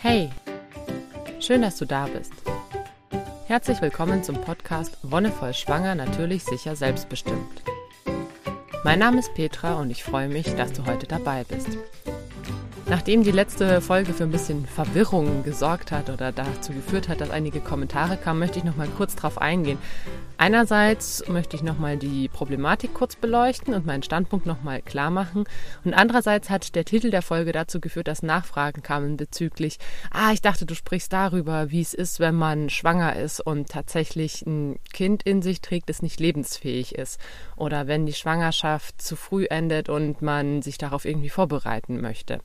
Hey, schön, dass du da bist. Herzlich willkommen zum Podcast Wonnevoll Schwanger, natürlich sicher selbstbestimmt. Mein Name ist Petra und ich freue mich, dass du heute dabei bist. Nachdem die letzte Folge für ein bisschen Verwirrung gesorgt hat oder dazu geführt hat, dass einige Kommentare kamen, möchte ich noch mal kurz darauf eingehen. Einerseits möchte ich noch mal die Problematik kurz beleuchten und meinen Standpunkt noch mal klar machen. Und andererseits hat der Titel der Folge dazu geführt, dass Nachfragen kamen bezüglich, ah, ich dachte, du sprichst darüber, wie es ist, wenn man schwanger ist und tatsächlich ein Kind in sich trägt, das nicht lebensfähig ist. Oder wenn die Schwangerschaft zu früh endet und man sich darauf irgendwie vorbereiten möchte.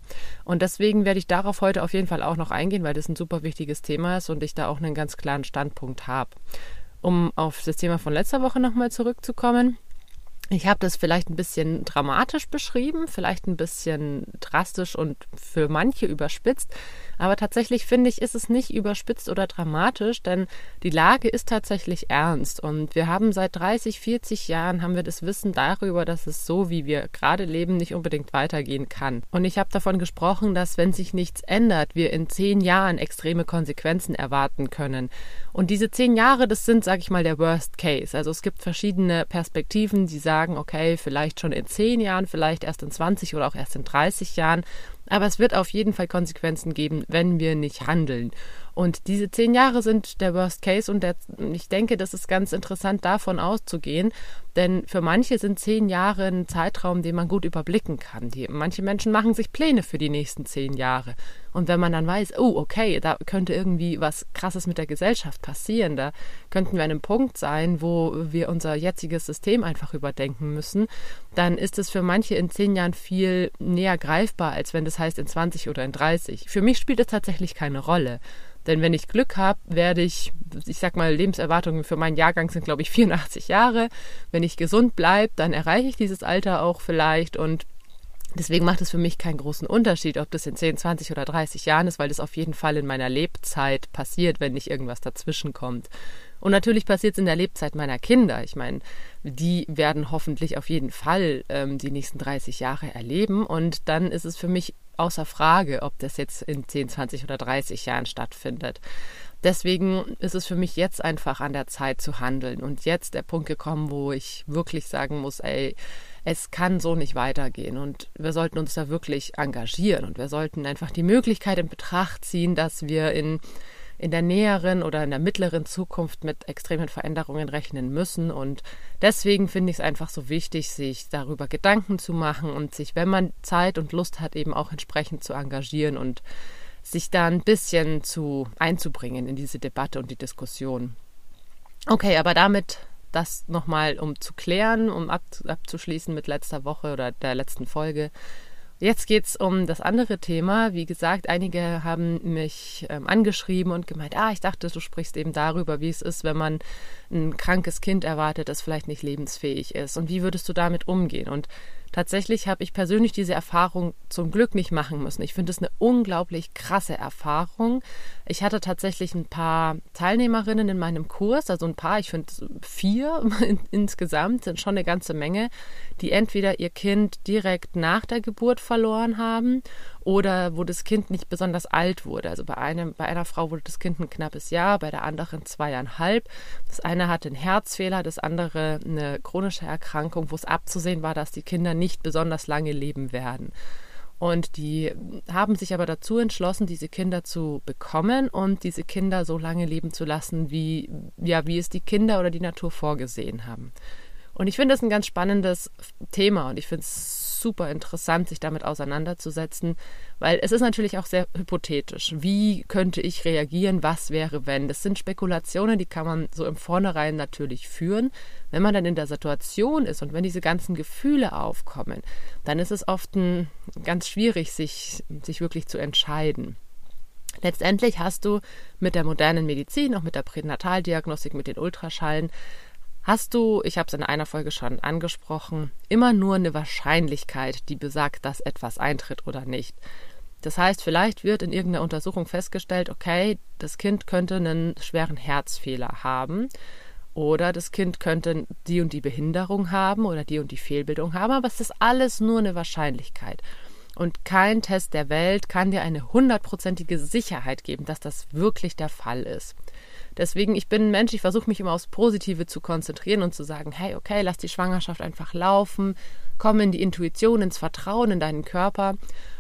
Und deswegen werde ich darauf heute auf jeden Fall auch noch eingehen, weil das ein super wichtiges Thema ist und ich da auch einen ganz klaren Standpunkt habe um auf das Thema von letzter Woche nochmal zurückzukommen. Ich habe das vielleicht ein bisschen dramatisch beschrieben, vielleicht ein bisschen drastisch und für manche überspitzt. Aber tatsächlich finde ich, ist es nicht überspitzt oder dramatisch, denn die Lage ist tatsächlich ernst. Und wir haben seit 30, 40 Jahren haben wir das Wissen darüber, dass es so, wie wir gerade leben, nicht unbedingt weitergehen kann. Und ich habe davon gesprochen, dass wenn sich nichts ändert, wir in zehn Jahren extreme Konsequenzen erwarten können. Und diese zehn Jahre, das sind, sage ich mal, der Worst Case. Also es gibt verschiedene Perspektiven, die sagen, okay, vielleicht schon in zehn Jahren, vielleicht erst in 20 oder auch erst in 30 Jahren. Aber es wird auf jeden Fall Konsequenzen geben, wenn wir nicht handeln. Und diese zehn Jahre sind der Worst Case und der, ich denke, das ist ganz interessant davon auszugehen, denn für manche sind zehn Jahre ein Zeitraum, den man gut überblicken kann. Die, manche Menschen machen sich Pläne für die nächsten zehn Jahre. Und wenn man dann weiß, oh, okay, da könnte irgendwie was Krasses mit der Gesellschaft passieren, da könnten wir an einem Punkt sein, wo wir unser jetziges System einfach überdenken müssen, dann ist es für manche in zehn Jahren viel näher greifbar, als wenn das heißt in 20 oder in 30. Für mich spielt es tatsächlich keine Rolle. Denn wenn ich Glück habe, werde ich, ich sag mal, Lebenserwartungen für meinen Jahrgang sind, glaube ich, 84 Jahre. Wenn ich gesund bleibe, dann erreiche ich dieses Alter auch vielleicht und Deswegen macht es für mich keinen großen Unterschied, ob das in 10, 20 oder 30 Jahren ist, weil das auf jeden Fall in meiner Lebzeit passiert, wenn nicht irgendwas dazwischen kommt. Und natürlich passiert es in der Lebzeit meiner Kinder. Ich meine, die werden hoffentlich auf jeden Fall ähm, die nächsten 30 Jahre erleben. Und dann ist es für mich außer Frage, ob das jetzt in 10, 20 oder 30 Jahren stattfindet. Deswegen ist es für mich jetzt einfach an der Zeit zu handeln und jetzt der Punkt gekommen, wo ich wirklich sagen muss, ey, es kann so nicht weitergehen und wir sollten uns da wirklich engagieren und wir sollten einfach die Möglichkeit in Betracht ziehen, dass wir in in der näheren oder in der mittleren Zukunft mit extremen Veränderungen rechnen müssen. Und deswegen finde ich es einfach so wichtig, sich darüber Gedanken zu machen und sich, wenn man Zeit und Lust hat, eben auch entsprechend zu engagieren und sich da ein bisschen zu einzubringen in diese Debatte und die Diskussion. Okay, aber damit das nochmal, um zu klären, um abzuschließen mit letzter Woche oder der letzten Folge, Jetzt geht es um das andere Thema. Wie gesagt, einige haben mich ähm, angeschrieben und gemeint, ah, ich dachte, du sprichst eben darüber, wie es ist, wenn man ein krankes Kind erwartet, das vielleicht nicht lebensfähig ist. Und wie würdest du damit umgehen? Und Tatsächlich habe ich persönlich diese Erfahrung zum Glück nicht machen müssen. Ich finde es eine unglaublich krasse Erfahrung. Ich hatte tatsächlich ein paar Teilnehmerinnen in meinem Kurs, also ein paar, ich finde vier insgesamt, sind schon eine ganze Menge, die entweder ihr Kind direkt nach der Geburt verloren haben oder wo das Kind nicht besonders alt wurde. Also bei, einem, bei einer Frau wurde das Kind ein knappes Jahr, bei der anderen zweieinhalb. Das eine hatte einen Herzfehler, das andere eine chronische Erkrankung, wo es abzusehen war, dass die Kinder nicht besonders lange leben werden. Und die haben sich aber dazu entschlossen, diese Kinder zu bekommen und diese Kinder so lange leben zu lassen, wie, ja, wie es die Kinder oder die Natur vorgesehen haben. Und ich finde das ein ganz spannendes Thema und ich finde es super interessant, sich damit auseinanderzusetzen, weil es ist natürlich auch sehr hypothetisch. Wie könnte ich reagieren? Was wäre, wenn? Das sind Spekulationen, die kann man so im Vornherein natürlich führen. Wenn man dann in der Situation ist und wenn diese ganzen Gefühle aufkommen, dann ist es oft ein, ganz schwierig, sich, sich wirklich zu entscheiden. Letztendlich hast du mit der modernen Medizin, auch mit der Pränataldiagnostik, mit den Ultraschallen, hast du, ich habe es in einer Folge schon angesprochen, immer nur eine Wahrscheinlichkeit, die besagt, dass etwas eintritt oder nicht. Das heißt, vielleicht wird in irgendeiner Untersuchung festgestellt, okay, das Kind könnte einen schweren Herzfehler haben oder das Kind könnte die und die Behinderung haben oder die und die Fehlbildung haben, aber es ist alles nur eine Wahrscheinlichkeit. Und kein Test der Welt kann dir eine hundertprozentige Sicherheit geben, dass das wirklich der Fall ist. Deswegen, ich bin ein Mensch, ich versuche mich immer aufs Positive zu konzentrieren und zu sagen, hey, okay, lass die Schwangerschaft einfach laufen, komm in die Intuition, ins Vertrauen in deinen Körper.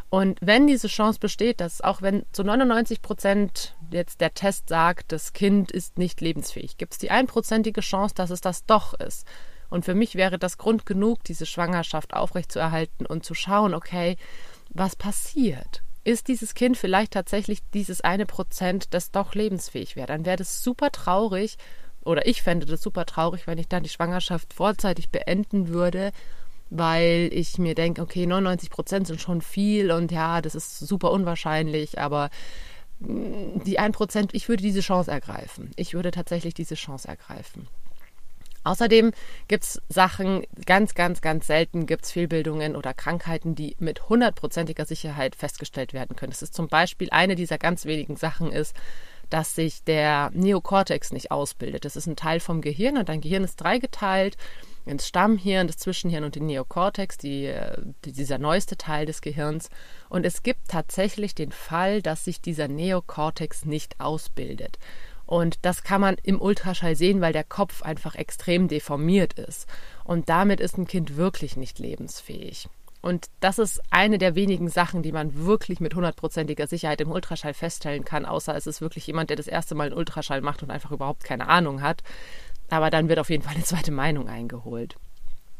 Und wenn diese Chance besteht, dass auch wenn zu 99 Prozent jetzt der Test sagt, das Kind ist nicht lebensfähig, gibt es die einprozentige Chance, dass es das doch ist. Und für mich wäre das Grund genug, diese Schwangerschaft aufrechtzuerhalten und zu schauen, okay, was passiert? Ist dieses Kind vielleicht tatsächlich dieses eine Prozent, das doch lebensfähig wäre? Dann wäre das super traurig, oder ich fände das super traurig, wenn ich dann die Schwangerschaft vorzeitig beenden würde, weil ich mir denke, okay, 99 Prozent sind schon viel und ja, das ist super unwahrscheinlich, aber mm, die 1 Prozent, ich würde diese Chance ergreifen. Ich würde tatsächlich diese Chance ergreifen. Außerdem gibt es Sachen, ganz, ganz, ganz selten gibt es Fehlbildungen oder Krankheiten, die mit hundertprozentiger Sicherheit festgestellt werden können. Das ist zum Beispiel eine dieser ganz wenigen Sachen ist, dass sich der Neokortex nicht ausbildet. Das ist ein Teil vom Gehirn und dein Gehirn ist dreigeteilt ins Stammhirn, das Zwischenhirn und den Neokortex, die, die, dieser neueste Teil des Gehirns. Und es gibt tatsächlich den Fall, dass sich dieser Neokortex nicht ausbildet. Und das kann man im Ultraschall sehen, weil der Kopf einfach extrem deformiert ist. Und damit ist ein Kind wirklich nicht lebensfähig. Und das ist eine der wenigen Sachen, die man wirklich mit hundertprozentiger Sicherheit im Ultraschall feststellen kann, außer es ist wirklich jemand, der das erste Mal einen Ultraschall macht und einfach überhaupt keine Ahnung hat. Aber dann wird auf jeden Fall eine zweite Meinung eingeholt.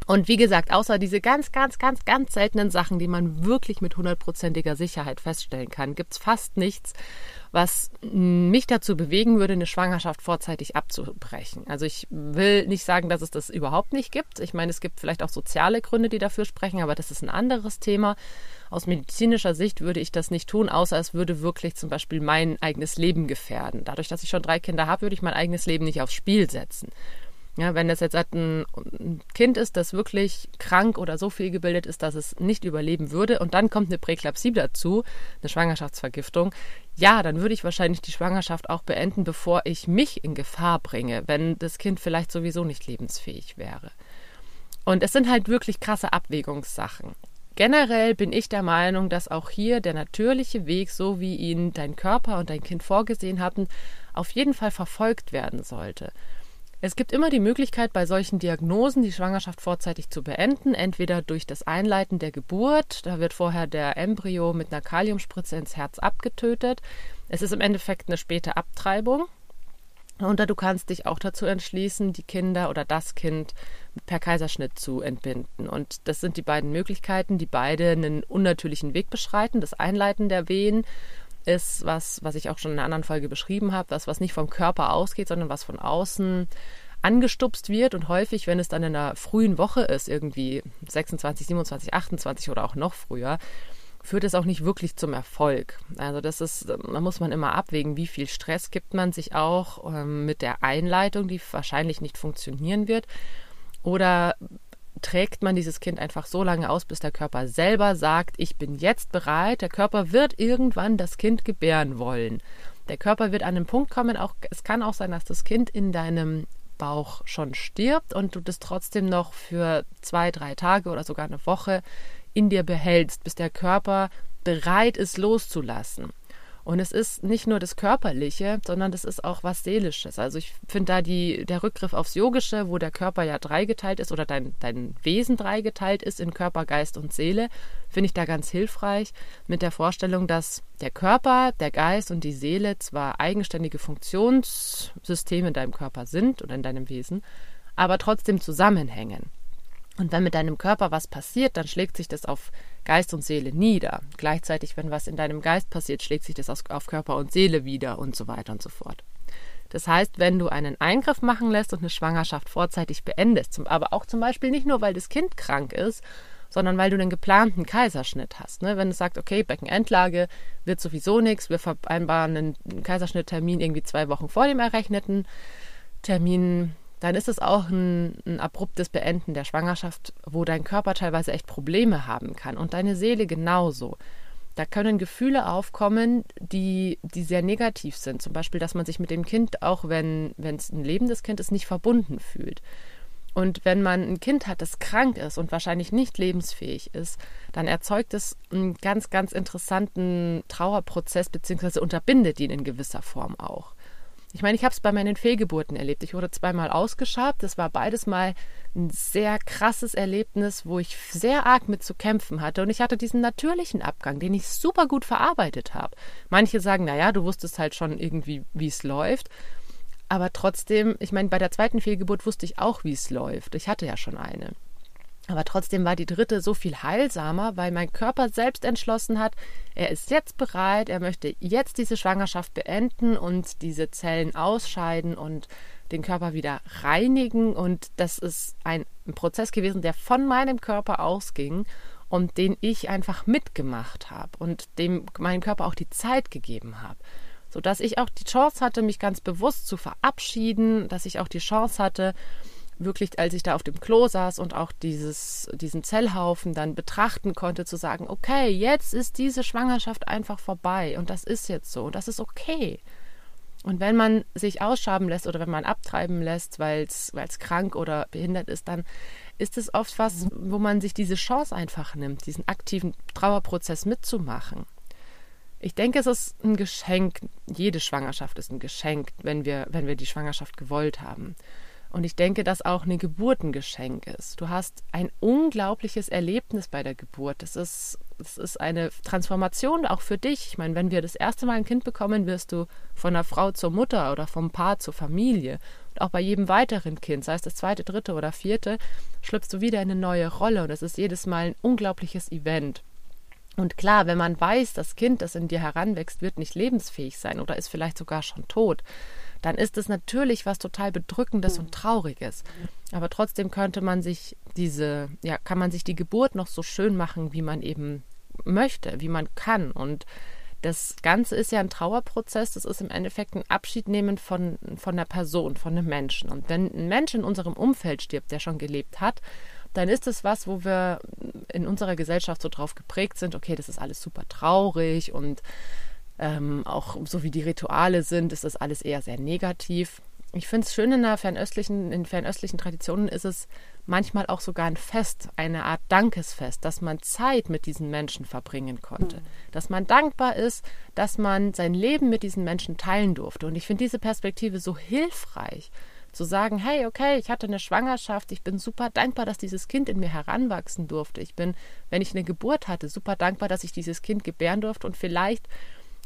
Und wie gesagt, außer diese ganz, ganz, ganz, ganz seltenen Sachen, die man wirklich mit hundertprozentiger Sicherheit feststellen kann, gibt es fast nichts, was mich dazu bewegen würde, eine Schwangerschaft vorzeitig abzubrechen. Also ich will nicht sagen, dass es das überhaupt nicht gibt. Ich meine, es gibt vielleicht auch soziale Gründe, die dafür sprechen, aber das ist ein anderes Thema. Aus medizinischer Sicht würde ich das nicht tun, außer es würde wirklich zum Beispiel mein eigenes Leben gefährden. Dadurch, dass ich schon drei Kinder habe, würde ich mein eigenes Leben nicht aufs Spiel setzen. Ja, wenn das jetzt ein Kind ist, das wirklich krank oder so viel ist, dass es nicht überleben würde und dann kommt eine Präklampsie dazu, eine Schwangerschaftsvergiftung, ja, dann würde ich wahrscheinlich die Schwangerschaft auch beenden, bevor ich mich in Gefahr bringe, wenn das Kind vielleicht sowieso nicht lebensfähig wäre. Und es sind halt wirklich krasse Abwägungssachen. Generell bin ich der Meinung, dass auch hier der natürliche Weg, so wie ihn dein Körper und dein Kind vorgesehen hatten, auf jeden Fall verfolgt werden sollte. Es gibt immer die Möglichkeit, bei solchen Diagnosen die Schwangerschaft vorzeitig zu beenden, entweder durch das Einleiten der Geburt, da wird vorher der Embryo mit einer Kaliumspritze ins Herz abgetötet. Es ist im Endeffekt eine späte Abtreibung. Oder du kannst dich auch dazu entschließen, die Kinder oder das Kind per Kaiserschnitt zu entbinden. Und das sind die beiden Möglichkeiten, die beide einen unnatürlichen Weg beschreiten. Das Einleiten der Wehen ist was, was ich auch schon in einer anderen Folge beschrieben habe, das, was nicht vom Körper ausgeht, sondern was von außen angestupst wird und häufig, wenn es dann in einer frühen Woche ist, irgendwie 26, 27, 28 oder auch noch früher, führt es auch nicht wirklich zum Erfolg. Also das ist, da muss man immer abwägen, wie viel Stress gibt man sich auch ähm, mit der Einleitung, die wahrscheinlich nicht funktionieren wird. Oder trägt man dieses Kind einfach so lange aus, bis der Körper selber sagt, ich bin jetzt bereit. Der Körper wird irgendwann das Kind gebären wollen. Der Körper wird an einen Punkt kommen, auch es kann auch sein, dass das Kind in deinem Bauch schon stirbt und du das trotzdem noch für zwei, drei Tage oder sogar eine Woche in dir behältst, bis der Körper bereit ist loszulassen. Und es ist nicht nur das Körperliche, sondern das ist auch was Seelisches. Also ich finde da die, der Rückgriff aufs Yogische, wo der Körper ja dreigeteilt ist oder dein, dein Wesen dreigeteilt ist in Körper, Geist und Seele, finde ich da ganz hilfreich mit der Vorstellung, dass der Körper, der Geist und die Seele zwar eigenständige Funktionssysteme in deinem Körper sind oder in deinem Wesen, aber trotzdem zusammenhängen. Und wenn mit deinem Körper was passiert, dann schlägt sich das auf Geist und Seele nieder. Gleichzeitig, wenn was in deinem Geist passiert, schlägt sich das auf Körper und Seele wieder und so weiter und so fort. Das heißt, wenn du einen Eingriff machen lässt und eine Schwangerschaft vorzeitig beendest, aber auch zum Beispiel nicht nur, weil das Kind krank ist, sondern weil du einen geplanten Kaiserschnitt hast. Ne? Wenn du sagst, okay, Beckenendlage wird sowieso nichts, wir vereinbaren einen Kaiserschnitttermin irgendwie zwei Wochen vor dem errechneten Termin, dann ist es auch ein, ein, abruptes Beenden der Schwangerschaft, wo dein Körper teilweise echt Probleme haben kann und deine Seele genauso. Da können Gefühle aufkommen, die, die sehr negativ sind. Zum Beispiel, dass man sich mit dem Kind, auch wenn es ein lebendes Kind ist, nicht verbunden fühlt. Und wenn man ein Kind hat, das krank ist und wahrscheinlich nicht lebensfähig ist, dann erzeugt es einen ganz, ganz interessanten Trauerprozess beziehungsweise unterbindet ihn in gewisser Form auch. Ich meine, ich habe es bei meinen Fehlgeburten erlebt. Ich wurde zweimal ausgeschabt. Das war beides mal ein sehr krasses Erlebnis, wo ich sehr arg mit zu kämpfen hatte. Und ich hatte diesen natürlichen Abgang, den ich super gut verarbeitet habe. Manche sagen, naja, du wusstest halt schon irgendwie, wie es läuft. Aber trotzdem, ich meine, bei der zweiten Fehlgeburt wusste ich auch, wie es läuft. Ich hatte ja schon eine. Aber trotzdem war die dritte so viel heilsamer, weil mein Körper selbst entschlossen hat, er ist jetzt bereit, er möchte jetzt diese Schwangerschaft beenden und diese Zellen ausscheiden und den Körper wieder reinigen. Und das ist ein Prozess gewesen, der von meinem Körper ausging und den ich einfach mitgemacht habe und dem meinem Körper auch die Zeit gegeben habe. Sodass ich auch die Chance hatte, mich ganz bewusst zu verabschieden, dass ich auch die Chance hatte, wirklich, als ich da auf dem Klo saß und auch dieses, diesen Zellhaufen dann betrachten konnte, zu sagen, okay, jetzt ist diese Schwangerschaft einfach vorbei und das ist jetzt so und das ist okay. Und wenn man sich ausschaben lässt oder wenn man abtreiben lässt, weil es krank oder behindert ist, dann ist es oft was, wo man sich diese Chance einfach nimmt, diesen aktiven Trauerprozess mitzumachen. Ich denke, es ist ein Geschenk. Jede Schwangerschaft ist ein Geschenk, wenn wir, wenn wir die Schwangerschaft gewollt haben. Und ich denke, dass auch eine Geburt ein Geschenk ist. Du hast ein unglaubliches Erlebnis bei der Geburt. Das ist, das ist eine Transformation auch für dich. Ich meine, wenn wir das erste Mal ein Kind bekommen, wirst du von der Frau zur Mutter oder vom Paar zur Familie. Und auch bei jedem weiteren Kind, sei es das zweite, dritte oder vierte, schlüpfst du wieder in eine neue Rolle. Und es ist jedes Mal ein unglaubliches Event. Und klar, wenn man weiß, das Kind, das in dir heranwächst, wird nicht lebensfähig sein oder ist vielleicht sogar schon tot, dann ist es natürlich was total Bedrückendes und Trauriges. Aber trotzdem könnte man sich diese, ja, kann man sich die Geburt noch so schön machen, wie man eben möchte, wie man kann. Und das Ganze ist ja ein Trauerprozess, das ist im Endeffekt ein Abschied nehmen von, von einer Person, von einem Menschen. Und wenn ein Mensch in unserem Umfeld stirbt, der schon gelebt hat, dann ist es was, wo wir in unserer Gesellschaft so drauf geprägt sind, okay, das ist alles super traurig und ähm, auch so wie die Rituale sind, ist das alles eher sehr negativ. Ich finde es schön in der fernöstlichen, in fernöstlichen Traditionen ist es manchmal auch sogar ein Fest, eine Art Dankesfest, dass man Zeit mit diesen Menschen verbringen konnte, mhm. dass man dankbar ist, dass man sein Leben mit diesen Menschen teilen durfte. Und ich finde diese Perspektive so hilfreich, zu sagen, hey, okay, ich hatte eine Schwangerschaft, ich bin super dankbar, dass dieses Kind in mir heranwachsen durfte. Ich bin, wenn ich eine Geburt hatte, super dankbar, dass ich dieses Kind gebären durfte und vielleicht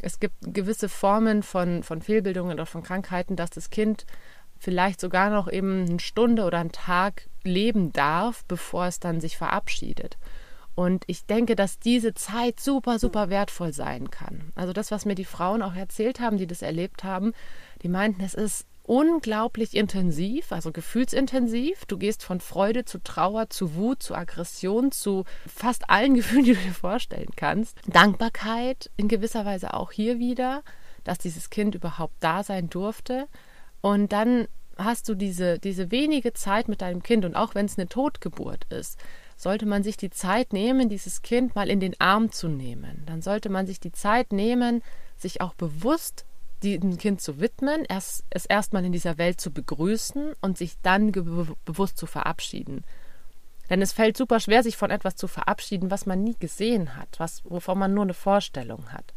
es gibt gewisse Formen von, von Fehlbildungen oder von Krankheiten, dass das Kind vielleicht sogar noch eben eine Stunde oder einen Tag leben darf, bevor es dann sich verabschiedet. Und ich denke, dass diese Zeit super, super wertvoll sein kann. Also das, was mir die Frauen auch erzählt haben, die das erlebt haben, die meinten, es ist unglaublich intensiv, also gefühlsintensiv. Du gehst von Freude zu Trauer, zu Wut, zu Aggression, zu fast allen Gefühlen, die du dir vorstellen kannst. Dankbarkeit in gewisser Weise auch hier wieder, dass dieses Kind überhaupt da sein durfte. Und dann hast du diese, diese wenige Zeit mit deinem Kind und auch wenn es eine Totgeburt ist, sollte man sich die Zeit nehmen, dieses Kind mal in den Arm zu nehmen. Dann sollte man sich die Zeit nehmen, sich auch bewusst diesem Kind zu widmen, erst, es erstmal in dieser Welt zu begrüßen und sich dann bewusst zu verabschieden. Denn es fällt super schwer, sich von etwas zu verabschieden, was man nie gesehen hat, was, wovon man nur eine Vorstellung hat.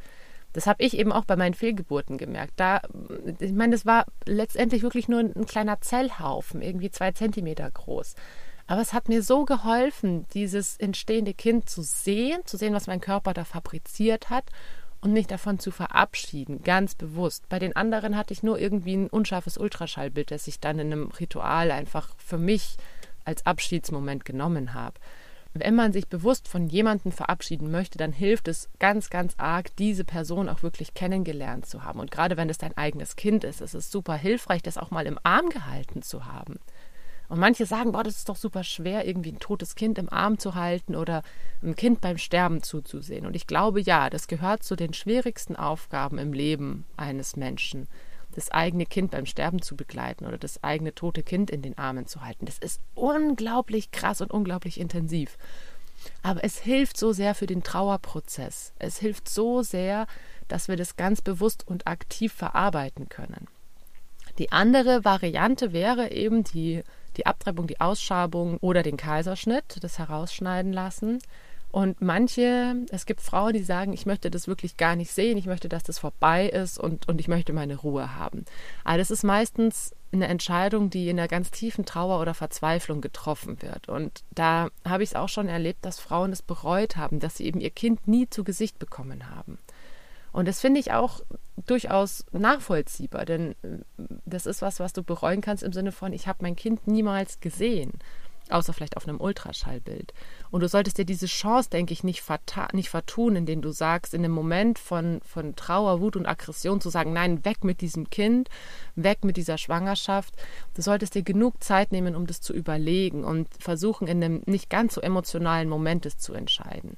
Das habe ich eben auch bei meinen Fehlgeburten gemerkt. Da, ich meine, das war letztendlich wirklich nur ein kleiner Zellhaufen, irgendwie zwei Zentimeter groß. Aber es hat mir so geholfen, dieses entstehende Kind zu sehen, zu sehen, was mein Körper da fabriziert hat und mich davon zu verabschieden, ganz bewusst. Bei den anderen hatte ich nur irgendwie ein unscharfes Ultraschallbild, das ich dann in einem Ritual einfach für mich als Abschiedsmoment genommen habe. Wenn man sich bewusst von jemandem verabschieden möchte, dann hilft es ganz, ganz arg, diese Person auch wirklich kennengelernt zu haben. Und gerade wenn es dein eigenes Kind ist, ist es super hilfreich, das auch mal im Arm gehalten zu haben. Und manche sagen, boah, das ist doch super schwer, irgendwie ein totes Kind im Arm zu halten oder ein Kind beim Sterben zuzusehen. Und ich glaube, ja, das gehört zu den schwierigsten Aufgaben im Leben eines Menschen, das eigene Kind beim Sterben zu begleiten oder das eigene tote Kind in den Armen zu halten. Das ist unglaublich krass und unglaublich intensiv. Aber es hilft so sehr für den Trauerprozess. Es hilft so sehr, dass wir das ganz bewusst und aktiv verarbeiten können. Die andere Variante wäre eben die die Abtreibung, die Ausschabung oder den Kaiserschnitt, das Herausschneiden lassen. Und manche, es gibt Frauen, die sagen, ich möchte das wirklich gar nicht sehen, ich möchte, dass das vorbei ist und, und ich möchte meine Ruhe haben. Aber das ist meistens eine Entscheidung, die in einer ganz tiefen Trauer oder Verzweiflung getroffen wird. Und da habe ich es auch schon erlebt, dass Frauen es bereut haben, dass sie eben ihr Kind nie zu Gesicht bekommen haben. Und das finde ich auch durchaus nachvollziehbar, denn äh, das ist was, was du bereuen kannst im Sinne von, ich habe mein Kind niemals gesehen außer vielleicht auf einem Ultraschallbild. Und du solltest dir diese Chance, denke ich, nicht, nicht vertun, indem du sagst, in einem Moment von, von Trauer, Wut und Aggression zu sagen, nein, weg mit diesem Kind, weg mit dieser Schwangerschaft. Du solltest dir genug Zeit nehmen, um das zu überlegen und versuchen, in einem nicht ganz so emotionalen Moment es zu entscheiden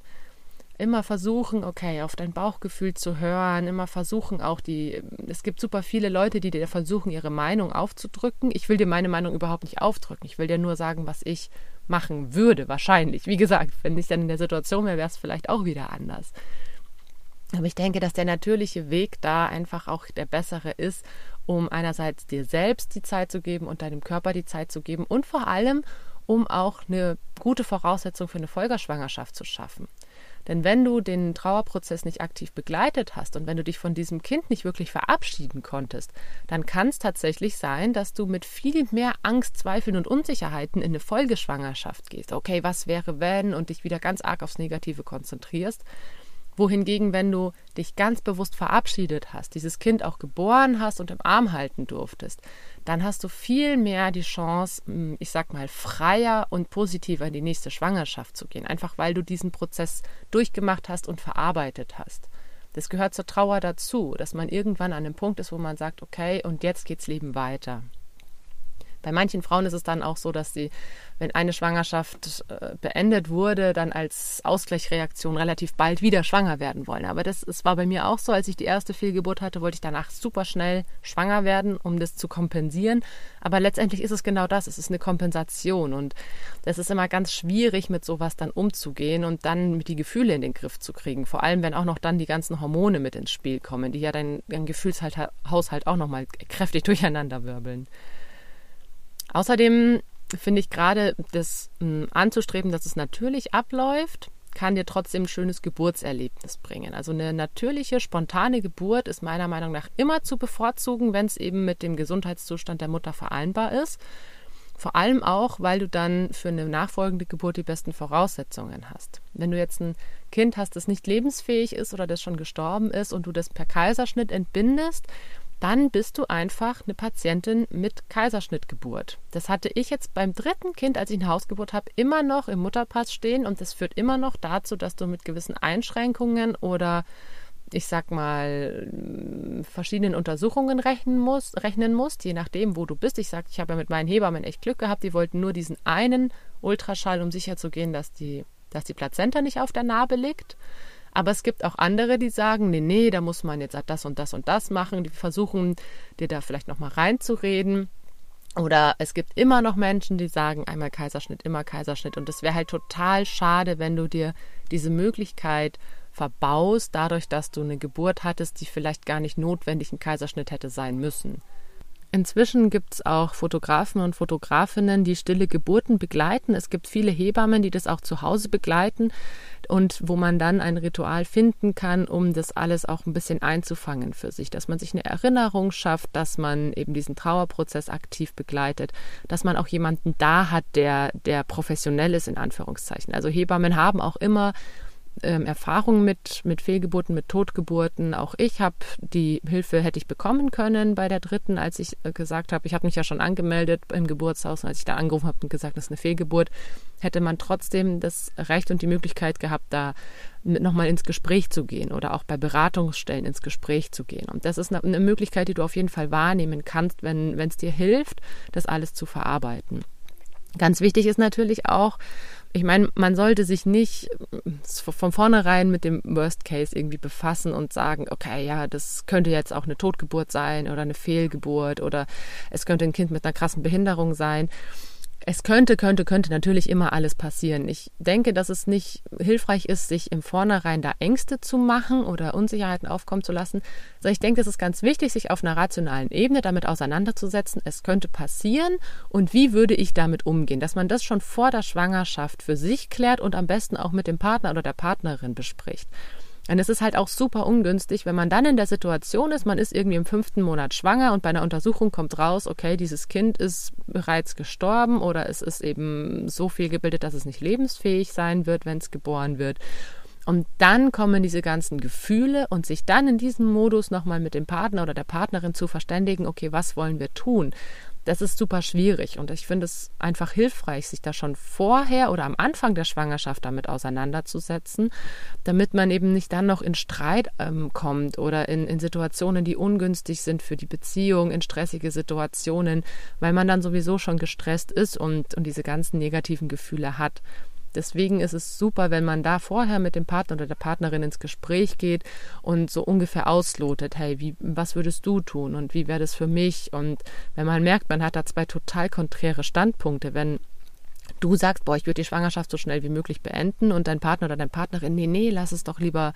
immer versuchen, okay, auf dein Bauchgefühl zu hören, immer versuchen auch die, es gibt super viele Leute, die dir versuchen, ihre Meinung aufzudrücken. Ich will dir meine Meinung überhaupt nicht aufdrücken. Ich will dir nur sagen, was ich machen würde, wahrscheinlich. Wie gesagt, wenn ich dann in der Situation wäre, wäre es vielleicht auch wieder anders. Aber ich denke, dass der natürliche Weg da einfach auch der bessere ist, um einerseits dir selbst die Zeit zu geben und deinem Körper die Zeit zu geben und vor allem, um auch eine gute Voraussetzung für eine Folgerschwangerschaft zu schaffen. Denn wenn du den Trauerprozess nicht aktiv begleitet hast und wenn du dich von diesem Kind nicht wirklich verabschieden konntest, dann kann es tatsächlich sein, dass du mit viel mehr Angst, Zweifeln und Unsicherheiten in eine Folgeschwangerschaft gehst. Okay, was wäre wenn und dich wieder ganz arg aufs Negative konzentrierst wohingegen, wenn du dich ganz bewusst verabschiedet hast, dieses Kind auch geboren hast und im Arm halten durftest, dann hast du viel mehr die Chance, ich sag mal, freier und positiver in die nächste Schwangerschaft zu gehen. Einfach weil du diesen Prozess durchgemacht hast und verarbeitet hast. Das gehört zur Trauer dazu, dass man irgendwann an einem Punkt ist, wo man sagt, okay, und jetzt geht's Leben weiter. Bei manchen Frauen ist es dann auch so, dass sie, wenn eine Schwangerschaft äh, beendet wurde, dann als Ausgleichsreaktion relativ bald wieder schwanger werden wollen. Aber das, das war bei mir auch so, als ich die erste Fehlgeburt hatte, wollte ich danach super schnell schwanger werden, um das zu kompensieren. Aber letztendlich ist es genau das, es ist eine Kompensation und das ist immer ganz schwierig, mit sowas dann umzugehen und dann mit die Gefühle in den Griff zu kriegen. Vor allem, wenn auch noch dann die ganzen Hormone mit ins Spiel kommen, die ja dein, dein Gefühlshaushalt auch nochmal kräftig durcheinander wirbeln. Außerdem finde ich gerade das hm, anzustreben, dass es natürlich abläuft, kann dir trotzdem ein schönes Geburtserlebnis bringen. Also eine natürliche, spontane Geburt ist meiner Meinung nach immer zu bevorzugen, wenn es eben mit dem Gesundheitszustand der Mutter vereinbar ist. Vor allem auch, weil du dann für eine nachfolgende Geburt die besten Voraussetzungen hast. Wenn du jetzt ein Kind hast, das nicht lebensfähig ist oder das schon gestorben ist und du das per Kaiserschnitt entbindest, dann bist du einfach eine Patientin mit Kaiserschnittgeburt. Das hatte ich jetzt beim dritten Kind, als ich eine Hausgeburt habe, immer noch im Mutterpass stehen und das führt immer noch dazu, dass du mit gewissen Einschränkungen oder ich sag mal, verschiedenen Untersuchungen rechnen musst, rechnen musst, je nachdem, wo du bist. Ich sag, ich habe ja mit meinen Hebammen echt Glück gehabt. Die wollten nur diesen einen Ultraschall, um sicherzugehen, dass die, dass die Plazenta nicht auf der Narbe liegt. Aber es gibt auch andere, die sagen, nee, nee, da muss man jetzt das und das und das machen. Die versuchen, dir da vielleicht nochmal reinzureden. Oder es gibt immer noch Menschen, die sagen, einmal Kaiserschnitt, immer Kaiserschnitt. Und es wäre halt total schade, wenn du dir diese Möglichkeit verbaust, dadurch, dass du eine Geburt hattest, die vielleicht gar nicht notwendig ein Kaiserschnitt hätte sein müssen. Inzwischen gibt es auch Fotografen und Fotografinnen, die stille Geburten begleiten. Es gibt viele Hebammen, die das auch zu Hause begleiten und wo man dann ein Ritual finden kann, um das alles auch ein bisschen einzufangen für sich, dass man sich eine Erinnerung schafft, dass man eben diesen Trauerprozess aktiv begleitet, dass man auch jemanden da hat, der der professionell ist in Anführungszeichen. Also Hebammen haben auch immer ähm, Erfahrung mit, mit Fehlgeburten, mit Totgeburten. Auch ich habe die Hilfe hätte ich bekommen können bei der dritten, als ich äh, gesagt habe, ich habe mich ja schon angemeldet im Geburtshaus und als ich da angerufen habe und gesagt, das ist eine Fehlgeburt, hätte man trotzdem das Recht und die Möglichkeit gehabt, da nochmal ins Gespräch zu gehen oder auch bei Beratungsstellen ins Gespräch zu gehen. Und das ist eine, eine Möglichkeit, die du auf jeden Fall wahrnehmen kannst, wenn es dir hilft, das alles zu verarbeiten. Ganz wichtig ist natürlich auch, ich meine, man sollte sich nicht von vornherein mit dem Worst Case irgendwie befassen und sagen, okay, ja, das könnte jetzt auch eine Totgeburt sein oder eine Fehlgeburt oder es könnte ein Kind mit einer krassen Behinderung sein. Es könnte, könnte, könnte natürlich immer alles passieren. Ich denke, dass es nicht hilfreich ist, sich im Vornherein da Ängste zu machen oder Unsicherheiten aufkommen zu lassen. Also ich denke, es ist ganz wichtig, sich auf einer rationalen Ebene damit auseinanderzusetzen. Es könnte passieren und wie würde ich damit umgehen? Dass man das schon vor der Schwangerschaft für sich klärt und am besten auch mit dem Partner oder der Partnerin bespricht. Und es ist halt auch super ungünstig, wenn man dann in der Situation ist, man ist irgendwie im fünften Monat schwanger und bei einer Untersuchung kommt raus, okay, dieses Kind ist bereits gestorben oder es ist eben so viel gebildet, dass es nicht lebensfähig sein wird, wenn es geboren wird. Und dann kommen diese ganzen Gefühle und sich dann in diesem Modus nochmal mit dem Partner oder der Partnerin zu verständigen, okay, was wollen wir tun? Das ist super schwierig und ich finde es einfach hilfreich, sich da schon vorher oder am Anfang der Schwangerschaft damit auseinanderzusetzen, damit man eben nicht dann noch in Streit ähm, kommt oder in, in Situationen, die ungünstig sind für die Beziehung, in stressige Situationen, weil man dann sowieso schon gestresst ist und, und diese ganzen negativen Gefühle hat. Deswegen ist es super, wenn man da vorher mit dem Partner oder der Partnerin ins Gespräch geht und so ungefähr auslotet, hey, wie, was würdest du tun und wie wäre das für mich? Und wenn man merkt, man hat da zwei total konträre Standpunkte, wenn du sagst, boah, ich würde die Schwangerschaft so schnell wie möglich beenden und dein Partner oder deine Partnerin, nee, nee, lass es doch lieber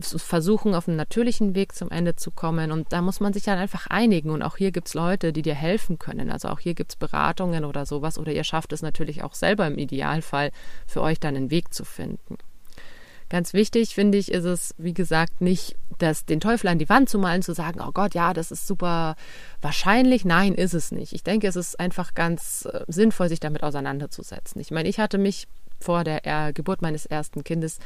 versuchen, auf einen natürlichen Weg zum Ende zu kommen. Und da muss man sich dann einfach einigen. Und auch hier gibt es Leute, die dir helfen können. Also auch hier gibt es Beratungen oder sowas. Oder ihr schafft es natürlich auch selber im Idealfall, für euch dann einen Weg zu finden. Ganz wichtig finde ich, ist es, wie gesagt, nicht, das, den Teufel an die Wand zu malen, zu sagen, oh Gott, ja, das ist super wahrscheinlich. Nein, ist es nicht. Ich denke, es ist einfach ganz äh, sinnvoll, sich damit auseinanderzusetzen. Ich meine, ich hatte mich vor der er Geburt meines ersten Kindes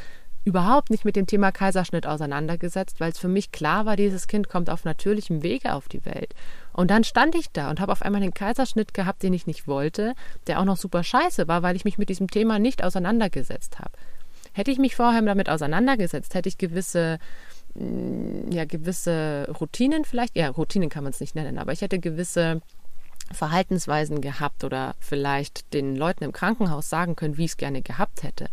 überhaupt nicht mit dem Thema Kaiserschnitt auseinandergesetzt, weil es für mich klar war, dieses Kind kommt auf natürlichem Wege auf die Welt. Und dann stand ich da und habe auf einmal einen Kaiserschnitt gehabt, den ich nicht wollte, der auch noch super scheiße war, weil ich mich mit diesem Thema nicht auseinandergesetzt habe. Hätte ich mich vorher damit auseinandergesetzt, hätte ich gewisse mm, ja, gewisse Routinen vielleicht, ja, Routinen kann man es nicht nennen, aber ich hätte gewisse Verhaltensweisen gehabt oder vielleicht den Leuten im Krankenhaus sagen können, wie ich es gerne gehabt hätte.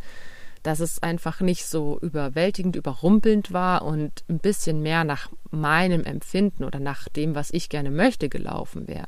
Dass es einfach nicht so überwältigend, überrumpelnd war und ein bisschen mehr nach meinem Empfinden oder nach dem, was ich gerne möchte, gelaufen wäre.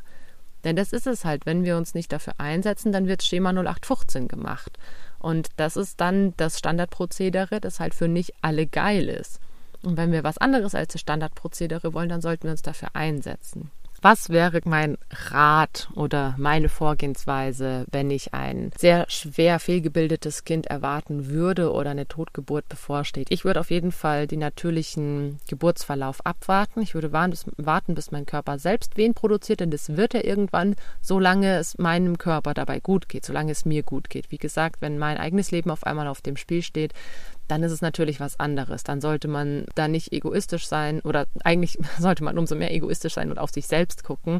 Denn das ist es halt, wenn wir uns nicht dafür einsetzen, dann wird Schema 0815 gemacht. Und das ist dann das Standardprozedere, das halt für nicht alle geil ist. Und wenn wir was anderes als das Standardprozedere wollen, dann sollten wir uns dafür einsetzen. Was wäre mein Rat oder meine Vorgehensweise, wenn ich ein sehr schwer fehlgebildetes Kind erwarten würde oder eine Totgeburt bevorsteht? Ich würde auf jeden Fall den natürlichen Geburtsverlauf abwarten. Ich würde warten, bis mein Körper selbst Wehen produziert, denn das wird er irgendwann, solange es meinem Körper dabei gut geht, solange es mir gut geht. Wie gesagt, wenn mein eigenes Leben auf einmal auf dem Spiel steht, dann ist es natürlich was anderes. Dann sollte man da nicht egoistisch sein oder eigentlich sollte man umso mehr egoistisch sein und auf sich selbst gucken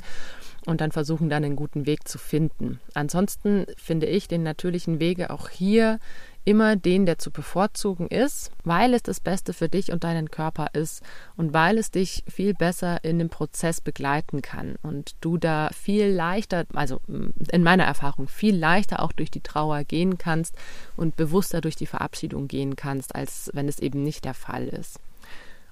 und dann versuchen, dann einen guten Weg zu finden. Ansonsten finde ich den natürlichen Wege auch hier immer den, der zu bevorzugen ist, weil es das Beste für dich und deinen Körper ist und weil es dich viel besser in dem Prozess begleiten kann und du da viel leichter, also in meiner Erfahrung, viel leichter auch durch die Trauer gehen kannst und bewusster durch die Verabschiedung gehen kannst, als wenn es eben nicht der Fall ist.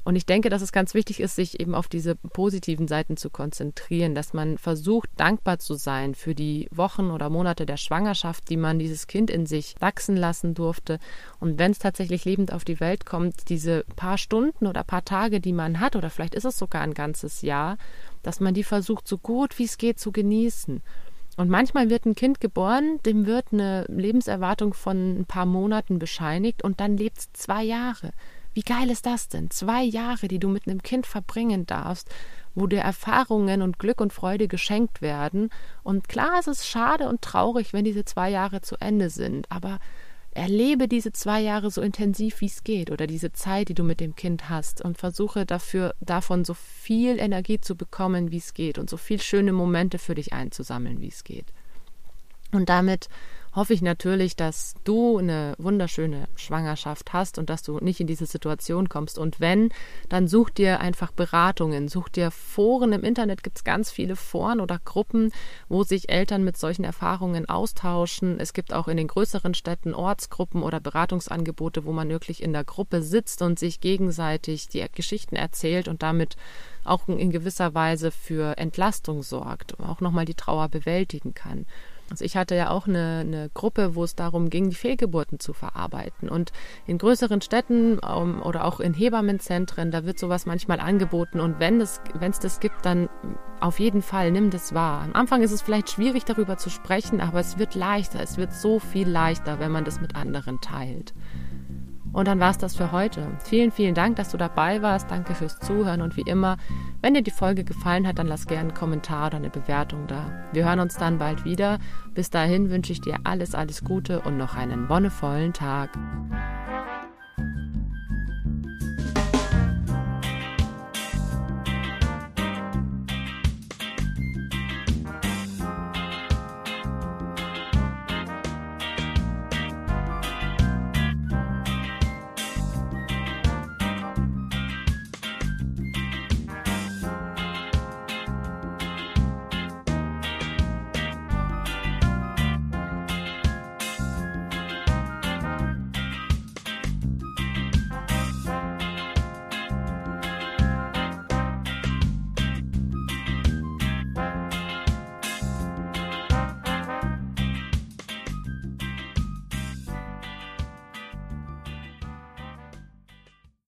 Und ich denke, dass es ganz wichtig ist, sich eben auf diese positiven Seiten zu konzentrieren, dass man versucht, dankbar zu sein für die Wochen oder Monate der Schwangerschaft, die man dieses Kind in sich wachsen lassen durfte. Und wenn es tatsächlich lebend auf die Welt kommt, diese paar Stunden oder paar Tage, die man hat, oder vielleicht ist es sogar ein ganzes Jahr, dass man die versucht, so gut wie es geht zu genießen. Und manchmal wird ein Kind geboren, dem wird eine Lebenserwartung von ein paar Monaten bescheinigt und dann lebt es zwei Jahre. Wie geil ist das denn? Zwei Jahre, die du mit einem Kind verbringen darfst, wo dir Erfahrungen und Glück und Freude geschenkt werden. Und klar, es ist schade und traurig, wenn diese zwei Jahre zu Ende sind, aber erlebe diese zwei Jahre so intensiv, wie es geht, oder diese Zeit, die du mit dem Kind hast, und versuche dafür, davon so viel Energie zu bekommen, wie es geht, und so viel schöne Momente für dich einzusammeln, wie es geht. Und damit hoffe ich natürlich, dass du eine wunderschöne Schwangerschaft hast und dass du nicht in diese Situation kommst. Und wenn, dann such dir einfach Beratungen, such dir Foren. Im Internet gibt es ganz viele Foren oder Gruppen, wo sich Eltern mit solchen Erfahrungen austauschen. Es gibt auch in den größeren Städten Ortsgruppen oder Beratungsangebote, wo man wirklich in der Gruppe sitzt und sich gegenseitig die Geschichten erzählt und damit auch in gewisser Weise für Entlastung sorgt, auch nochmal die Trauer bewältigen kann. Also ich hatte ja auch eine, eine Gruppe, wo es darum ging, die Fehlgeburten zu verarbeiten. Und in größeren Städten um, ähm, oder auch in Hebammenzentren, da wird sowas manchmal angeboten. Und wenn es wenn es das gibt, dann auf jeden Fall nimm das wahr. Am Anfang ist es vielleicht schwierig, darüber zu sprechen, aber es wird leichter. Es wird so viel leichter, wenn man das mit anderen teilt. Und dann war es das für heute. Vielen, vielen Dank, dass du dabei warst. Danke fürs Zuhören. Und wie immer, wenn dir die Folge gefallen hat, dann lass gerne einen Kommentar oder eine Bewertung da. Wir hören uns dann bald wieder. Bis dahin wünsche ich dir alles, alles Gute und noch einen wonnevollen Tag.